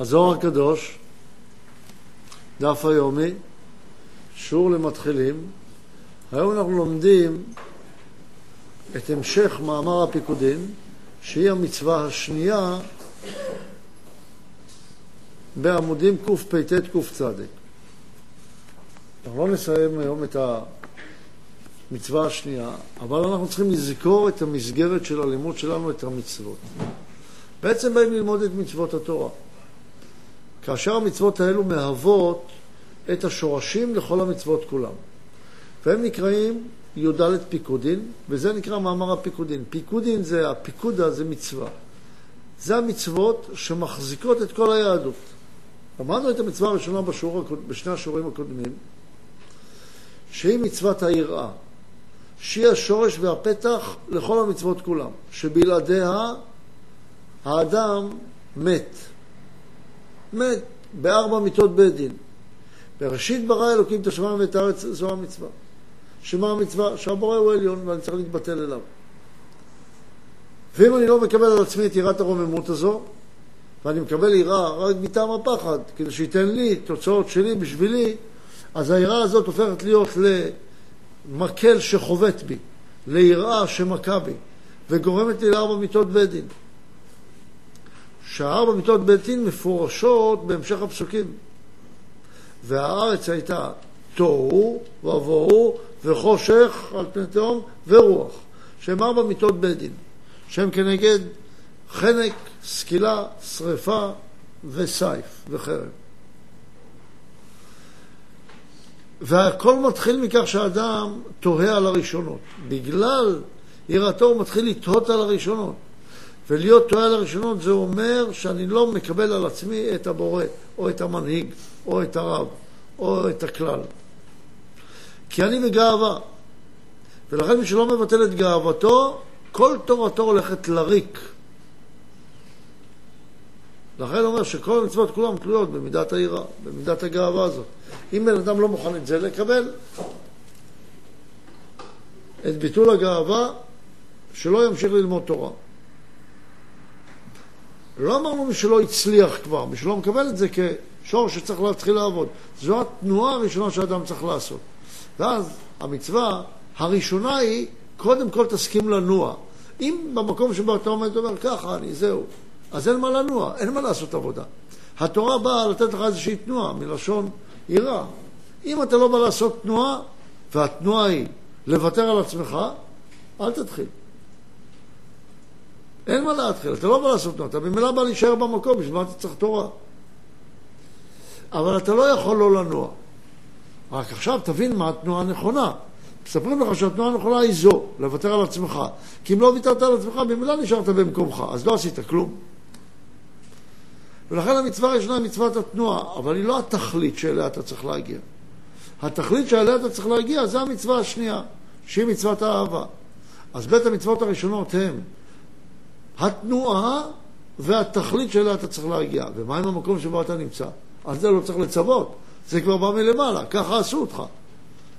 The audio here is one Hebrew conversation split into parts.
הזוהר הקדוש, דף היומי, שיעור למתחילים. היום אנחנו לומדים את המשך מאמר הפיקודין, שהיא המצווה השנייה בעמודים קפ"ט קצ. אנחנו לא נסיים היום את המצווה השנייה, אבל אנחנו צריכים לזכור את המסגרת של הלימוד שלנו, את המצוות. בעצם באים ללמוד את מצוות התורה. כאשר המצוות האלו מהוות את השורשים לכל המצוות כולם. והם נקראים י"ד פיקודין, וזה נקרא מאמר הפיקודין. פיקודין זה, הפיקודה זה מצווה. זה המצוות שמחזיקות את כל היהדות. למדנו את המצווה הראשונה בשיעור, בשני השיעורים הקודמים, שהיא מצוות היראה, שהיא השורש והפתח לכל המצוות כולם, שבלעדיה האדם מת. מת בארבע מיתות בית דין. בראשית ברא אלוקים את השמיים ואת הארץ, זו המצווה. שמה המצווה? שהבורא הוא עליון ואני צריך להתבטל אליו. ואם אני לא מקבל על עצמי את יראת הרוממות הזו, ואני מקבל יראה רק מטעם הפחד, כדי שייתן לי תוצאות שלי בשבילי, אז היראה הזאת הופכת להיות למקל שחובט בי, ליראה שמכה בי, וגורמת לי לארבע מיתות בית דין. שהארבע מיתות בית דין מפורשות בהמשך הפסוקים. והארץ הייתה תוהו ובוהו וחושך על פני תהום ורוח, שהם ארבע מיתות בית דין, שהם כנגד חנק, סקילה, שרפה וסייף וחרב. והכל מתחיל מכך שהאדם תוהה על הראשונות. בגלל יראתו הוא מתחיל לתהות על הראשונות. ולהיות טועה על הראשונות זה אומר שאני לא מקבל על עצמי את הבורא, או את המנהיג, או את הרב, או את הכלל. כי אני בגאווה. ולכן מי שלא מבטל את גאוותו, כל תורתו הולכת לריק. לכן אומר שכל המצוות כולן תלויות במידת היראה, במידת הגאווה הזאת. אם בן אדם לא מוכן את זה לקבל, את ביטול הגאווה, שלא ימשיך ללמוד תורה. לא אמרנו מי שלא הצליח כבר, מי שלא מקבל את זה כשור שצריך להתחיל לעבוד. זו התנועה הראשונה שאדם צריך לעשות. ואז המצווה הראשונה היא, קודם כל תסכים לנוע. אם במקום שבו אתה עומד ואומר ככה, אני זהו, אז אין מה לנוע, אין מה לעשות עבודה. התורה באה לתת לך איזושהי תנועה, מלשון יראה. אם אתה לא בא לעשות תנועה, והתנועה היא לוותר על עצמך, אל תתחיל. אין מה להתחיל, אתה לא בא לעשות תנועה, אתה ממילא בא להישאר במקום, בשביל מה אתה צריך תורה? אבל אתה לא יכול לא לנוע. רק עכשיו תבין מה התנועה הנכונה. מספרים לך שהתנועה הנכונה היא זו, לוותר על עצמך. כי אם לא ויתרת על עצמך, ממילא נשארת במקומך, אז לא עשית כלום. ולכן המצווה הראשונה היא מצוות התנועה, אבל היא לא התכלית שאליה אתה צריך להגיע. התכלית שאליה אתה צריך להגיע זה המצווה השנייה, שהיא מצוות האהבה. אז בית המצוות הראשונות הם התנועה והתכלית שאליה אתה צריך להגיע. ומה עם המקום שבו אתה נמצא? על זה לא צריך לצוות, זה כבר בא מלמעלה, ככה עשו אותך.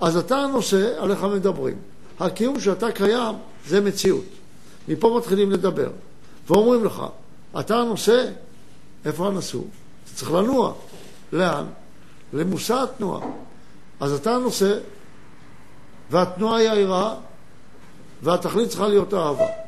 אז אתה הנושא, עליך מדברים. הקיום שאתה קיים זה מציאות. מפה מתחילים לדבר. ואומרים לך, אתה הנושא, איפה הנשוא? אתה צריך לנוע. לאן? למושא התנועה. אז אתה הנושא, והתנועה היא היראה, והתכלית צריכה להיות אהבה.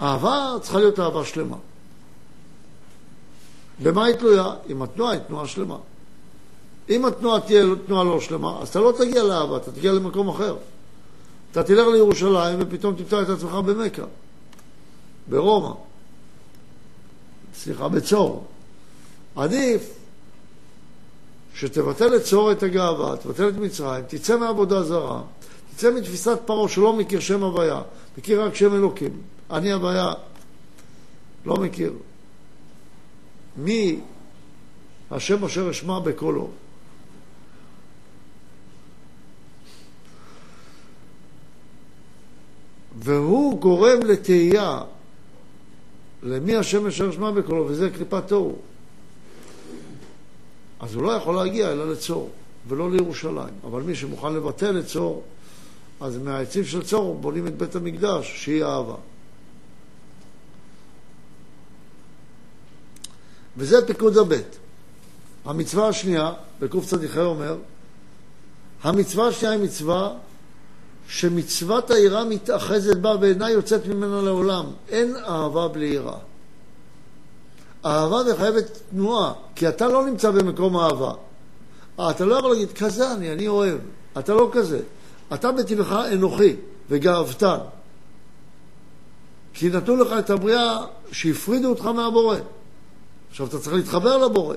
אהבה צריכה להיות אהבה שלמה. במה היא תלויה? אם התנועה היא תנועה שלמה. אם התנועה תהיה תנועה לא שלמה, אז אתה לא תגיע לאהבה, אתה תגיע למקום אחר. אתה תלך לירושלים ופתאום תמצא את עצמך במכה, ברומא, סליחה, בצור. עדיף שתבטל את צור את הגאווה, תבטל את מצרים, תצא מעבודה זרה, תצא מתפיסת פרעה שלא מכיר שם הוויה, מכיר רק שם אלוקים. אני הבעיה, לא מכיר. מי השם אשר אשמע בקולו? והוא גורם לתהייה למי השם אשר אשמע בקולו, וזה קליפת תוהו. אז הוא לא יכול להגיע אלא לצור, ולא לירושלים. אבל מי שמוכן לבטל את צור, אז מהעצים של צור בונים את בית המקדש, שהיא אהבה. וזה פיקוד הבית. המצווה השנייה, בקצ"ח אומר, המצווה השנייה היא מצווה שמצוות היראה מתאחזת בה ואינה יוצאת ממנה לעולם. אין אהבה בלי יראה. אהבה מחייבת תנועה, כי אתה לא נמצא במקום אהבה. אתה לא יכול להגיד, כזה אני, אני אוהב. אתה לא כזה. אתה בטבעך אנוכי וגאוותן. כי נתנו לך את הבריאה שהפרידו אותך מהבורא. עכשיו אתה צריך להתחבר לבורא.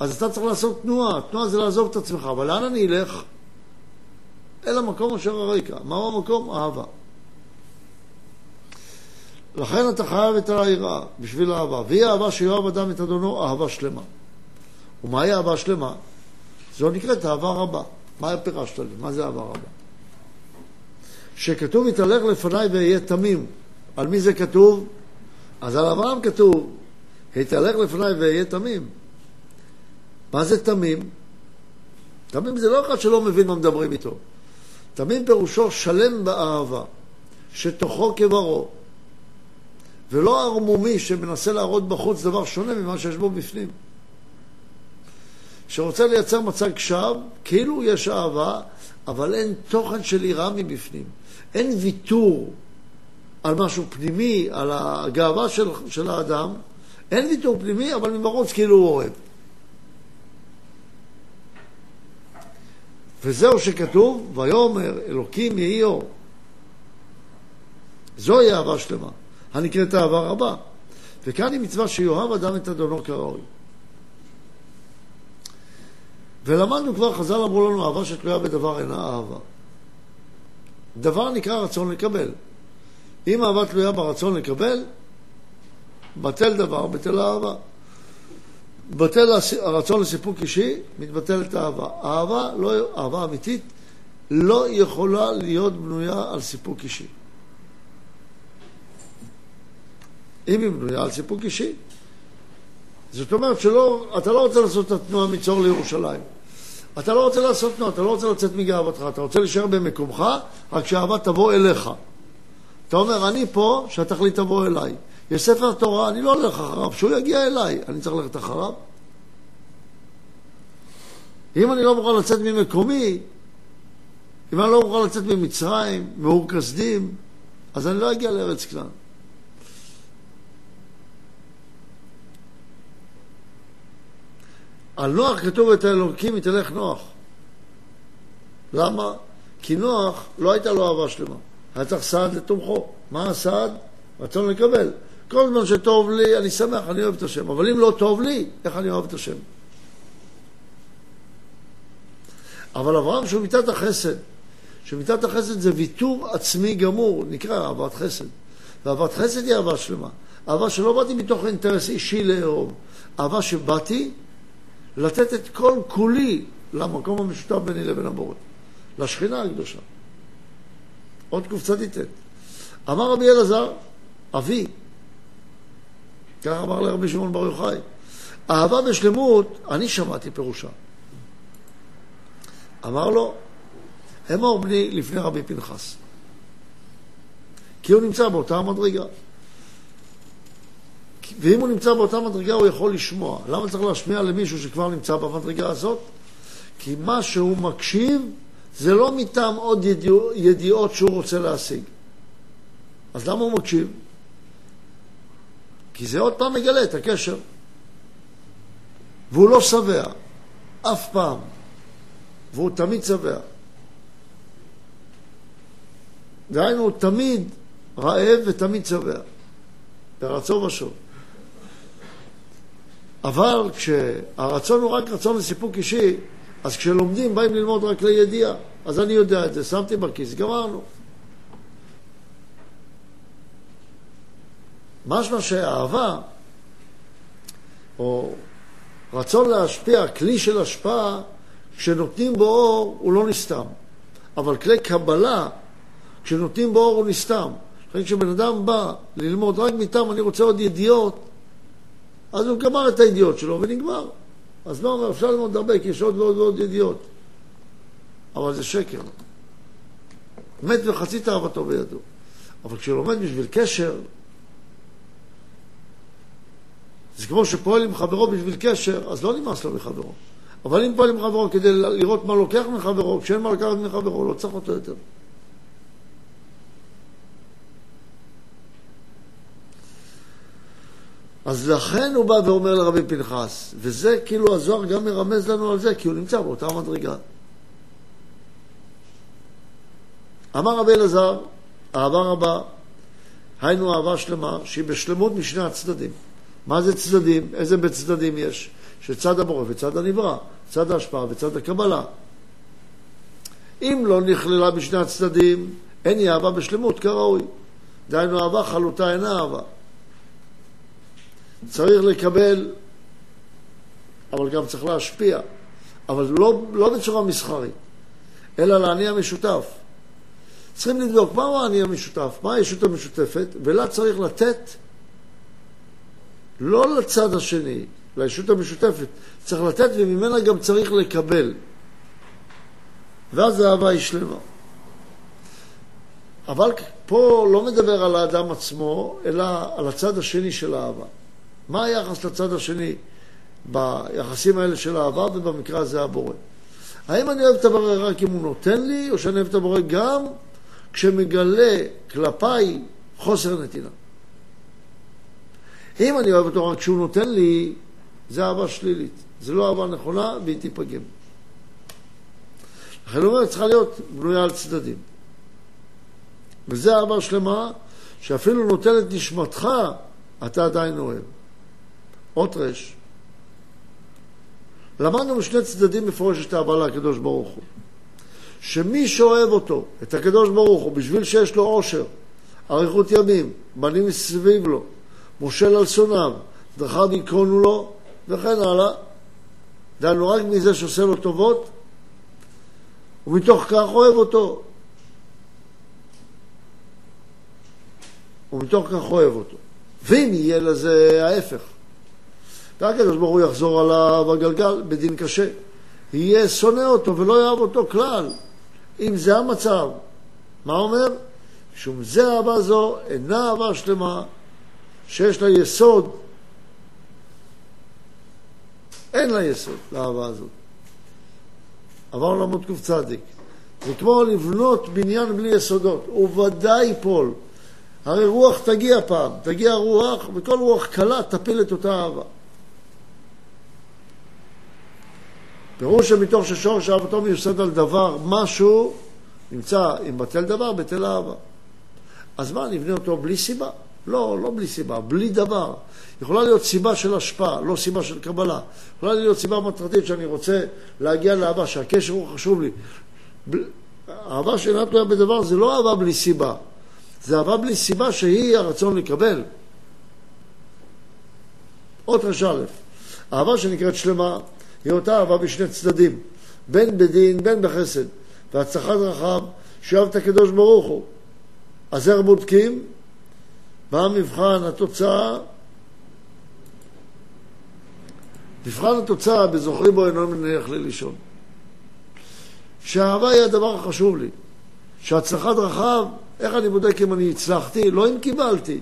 אז אתה צריך לעשות תנועה. תנועה זה לעזוב את עצמך. אבל לאן אני אלך? אל המקום אשר הריקה. מהו המקום? אהבה. לכן אתה חייב את היראה בשביל אהבה. והיא אהבה שיואב אדם את אדונו, אהבה שלמה. ומהי אהבה שלמה? זו נקראת אהבה רבה. מה פירשת לי? מה זה אהבה רבה? שכתוב יתהלך לפניי ואהיה תמים. על מי זה כתוב? אז על אברהם כתוב, התהלך לפניי ואהיה תמים. מה זה תמים? תמים זה לא אחד שלא מבין מה מדברים איתו. תמים פירושו שלם באהבה, שתוכו כברו, ולא ערמומי שמנסה להראות בחוץ דבר שונה ממה שיש בו בפנים. שרוצה לייצר מצג שווא, כאילו יש אהבה, אבל אין תוכן של יראה מבפנים. אין ויתור על משהו פנימי, על הגאווה של, של האדם. אין ויתור פנימי, אבל מבחוץ כאילו הוא אוהב. וזהו שכתוב, ויאמר אלוקים יהי אור. זוהי אהבה שלמה, הנקראת אהבה רבה. וכאן היא מצווה שיאהב אדם את אדונו כראוי. ולמדנו כבר, חז"ל אמרו לנו, אהבה שתלויה בדבר אינה אהבה. דבר נקרא רצון לקבל. אם אהבה תלויה ברצון לקבל, בטל דבר, בטל אהבה. בטל הרצון לסיפוק אישי, מתבטלת אהבה. אהבה, לא, אהבה אמיתית לא יכולה להיות בנויה על סיפוק אישי. אם היא בנויה על סיפוק אישי. זאת אומרת שאתה לא רוצה לעשות את התנועה מצור לירושלים. אתה לא רוצה לעשות תנועה, אתה לא רוצה לצאת מגאוותך, אתה רוצה להישאר במקומך, רק שהאהבה תבוא אליך. אתה אומר, אני פה, שהתכלית תבוא אליי. יש ספר תורה, אני לא הולך אחריו, שהוא יגיע אליי, אני צריך ללכת אחריו. אם אני לא מוכן לצאת ממקומי, אם אני לא מוכן לצאת ממצרים, מאור כסדים, אז אני לא אגיע לארץ כלל. על נוח כתוב את האלוקים יתהלך נוח. למה? כי נוח לא הייתה לו אהבה שלמה. היה צריך סעד לתומכו. מה הסעד? רצון לקבל. כל זמן שטוב לי, אני שמח, אני אוהב את השם. אבל אם לא טוב לי, איך אני אוהב את השם? אבל אברהם שהוא מיתת החסד, שמיתת החסד זה ויתור עצמי גמור, נקרא אהבת חסד. ואהבת חסד היא אהבה שלמה. אהבה שלא באתי מתוך אינטרס אישי לאהוב. אהבה שבאתי לתת את כל כולי למקום המשותף ביני לבין הבורא, לשכינה הקדושה. עוד קצ"ט. אמר רבי אלעזר, אבי, כך אמר לרבי שמעון בר יוחאי, אהבה בשלמות, אני שמעתי פירושה. אמר לו, אמור בני לפני רבי פנחס. כי הוא נמצא באותה המדרגה. ואם הוא נמצא באותה מדרגה הוא יכול לשמוע. למה צריך להשמיע למישהו שכבר נמצא במדרגה הזאת? כי מה שהוא מקשיב זה לא מטעם עוד ידיע, ידיעות שהוא רוצה להשיג. אז למה הוא מקשיב? כי זה עוד פעם מגלה את הקשר. והוא לא שבע, אף פעם. והוא תמיד שבע. דהיינו, הוא תמיד רעב ותמיד שבע. ברצון ושוב. אבל כשהרצון הוא רק רצון לסיפוק אישי, אז כשלומדים באים ללמוד רק לידיעה. אז אני יודע את זה, שמתי בכיס, גמרנו. משמע שאהבה, או רצון להשפיע, כלי של השפעה, כשנותנים בו אור הוא לא נסתם. אבל כלי קבלה, כשנותנים בו אור הוא נסתם. לכן כשבן אדם בא ללמוד רק מטעם, אני רוצה עוד ידיעות, אז הוא גמר את הידיעות שלו ונגמר. אז לא אומר, אפשר ללמוד הרבה, כי יש עוד ועוד ועוד ידיעות. אבל זה שקר. מת וחצי תאוותו בידו. אבל כשלומד בשביל קשר, זה כמו שפועל עם חברו בשביל קשר, אז לא נמאס לו מחברו. אבל אם פועל עם חברו כדי לראות מה לוקח מחברו, כשאין מה לקחת מחברו, לא צריך אותו יותר. אז לכן הוא בא ואומר לרבי פנחס, וזה כאילו הזוהר גם מרמז לנו על זה, כי הוא נמצא באותה מדרגה. אמר רבי אלעזר, אהבה רבה, היינו אהבה שלמה, שהיא בשלמות משני הצדדים. מה זה צדדים? איזה בצדדים יש? שצד הבורא וצד הנברא, צד ההשפעה וצד הקבלה. אם לא נכללה בשני הצדדים, אין היא אהבה בשלמות כראוי. דהיינו, אהבה חלוטה אינה אהבה. צריך לקבל, אבל גם צריך להשפיע, אבל לא, לא בצורה מסחרית, אלא לעני המשותף. צריכים לבדוק מהו העני המשותף, מה הישות המשותפת, ולה צריך לתת לא לצד השני, לישות המשותפת, צריך לתת וממנה גם צריך לקבל. ואז האהבה היא שלמה. אבל פה לא מדבר על האדם עצמו, אלא על הצד השני של האהבה. מה היחס לצד השני ביחסים האלה של האהבה, ובמקרה הזה הבורא? האם אני אוהב את הבורא רק אם הוא נותן לי, או שאני אוהב את הבורא גם כשמגלה כלפיי חוסר נתינה? אם אני אוהב אותו רק כשהוא נותן לי, זה אהבה שלילית. זה לא אהבה נכונה והיא תיפגם. לכן הוא אומר, צריכה להיות בנויה על צדדים. וזה אהבה שלמה, שאפילו נותן את נשמתך, אתה עדיין אוהב. אות רש. למדנו משני צדדים מפורש את אהבה לקדוש ברוך הוא. שמי שאוהב אותו, את הקדוש ברוך הוא, בשביל שיש לו עושר, אריכות ימים, בנים מסביב לו, מושל על שונאיו, דרכיו יקרונו לו, וכן הלאה. דהיינו רק מזה שעושה לו טובות, ומתוך כך אוהב אותו. ומתוך כך אוהב אותו. ואם יהיה לזה ההפך, והקדוש ברוך הוא יחזור עליו הגלגל בדין קשה. יהיה שונא אותו ולא יאהב אותו כלל. אם זה המצב, מה אומר? משום זה אהבה זו אינה אהבה שלמה, שיש לה יסוד, אין לה יסוד לאהבה הזאת. עברנו לעמוד קצ. זה כמו לבנות בניין בלי יסודות, הוא ודאי ייפול. הרי רוח תגיע פעם, תגיע רוח, וכל רוח קלה תפיל את אותה אהבה. פירוש שמתוך ששורש אהבתו מיוסד על דבר, משהו נמצא, אם בטל דבר, בטל אהבה. אז מה, נבנה אותו בלי סיבה? לא, לא בלי סיבה, בלי דבר. יכולה להיות סיבה של השפעה, לא סיבה של קבלה. יכולה להיות סיבה מטרתית שאני רוצה להגיע לאהבה, שהקשר הוא חשוב לי. אהבה שאינה תלויה בדבר זה לא אהבה בלי סיבה. זה אהבה בלי סיבה שהיא הרצון לקבל. עוד רש"א, אהבה שנקראת שלמה, היא אותה אהבה בשני צדדים, בין בדין, בין בחסד, והצלחת רחב, שאוהב את הקדוש ברוך הוא. אז איך בודקים? מה המבחן, התוצאה? מבחן התוצאה, בזוכרי בו אינו מניח לי לישון. שהאהבה היא הדבר החשוב לי. שהצלחת רחב, איך אני בודק אם אני הצלחתי? לא אם קיבלתי,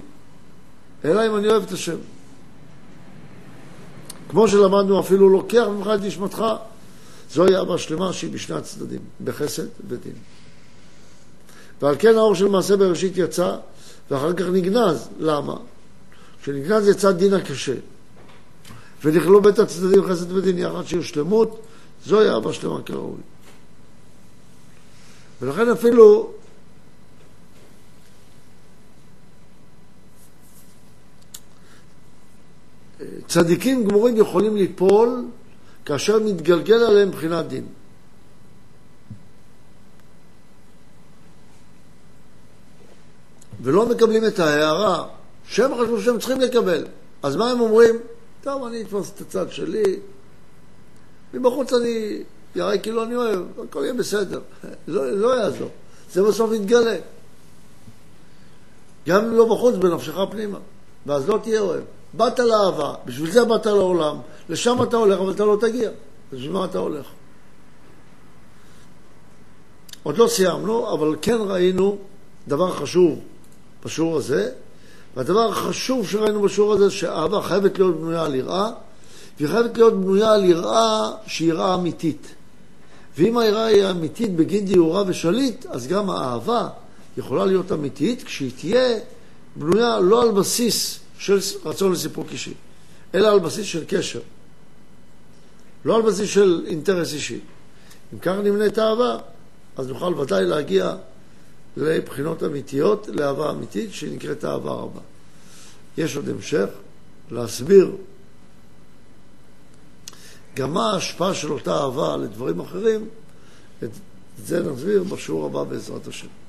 אלא אם אני אוהב את השם. כמו שלמדנו, אפילו לוקח ממך את נשמתך, זוהי אהבה שלמה שהיא בשני הצדדים, בחסד ובדין. ועל כן האור של מעשה בראשית יצא, ואחר כך נגנז. למה? כשנגנז יצא דין הקשה. ונכלו בית הצדדים חסד ודין יחד שיהיו שלמות, זוהי אהבה שלמה כראוי. ולכן אפילו צדיקים גמורים יכולים ליפול כאשר מתגלגל עליהם מבחינת דין. ולא מקבלים את ההערה שהם חשבו שהם צריכים לקבל. אז מה הם אומרים? טוב, אני אתפוס את הצד שלי, מבחוץ אני יראה כאילו אני אוהב, הכל יהיה בסדר. לא, לא יעזור. זה בסוף יתגלה. גם אם לא בחוץ, בנפשך פנימה. ואז לא תהיה אוהב. באת לאהבה, בשביל זה באת לעולם, לשם אתה הולך, אבל אתה לא תגיע. בשביל מה אתה הולך? עוד לא סיימנו, אבל כן ראינו דבר חשוב בשיעור הזה, והדבר החשוב שראינו בשיעור הזה, שאהבה חייבת להיות בנויה על יראה, והיא חייבת להיות בנויה על יראה שהיא יראה אמיתית. ואם היראה היא אמיתית בגין דיורה ושליט, אז גם האהבה יכולה להיות אמיתית כשהיא תהיה בנויה לא על בסיס של רצון לסיפוק אישי, אלא על בסיס של קשר. לא על בסיס של אינטרס אישי. אם כך את האהבה, אז נוכל ודאי להגיע לבחינות אמיתיות, לאהבה אמיתית, שנקראת אהבה רבה. יש עוד המשך להסביר גם מה ההשפעה של אותה אהבה לדברים אחרים, את זה נסביר בשיעור הבא בעזרת השם.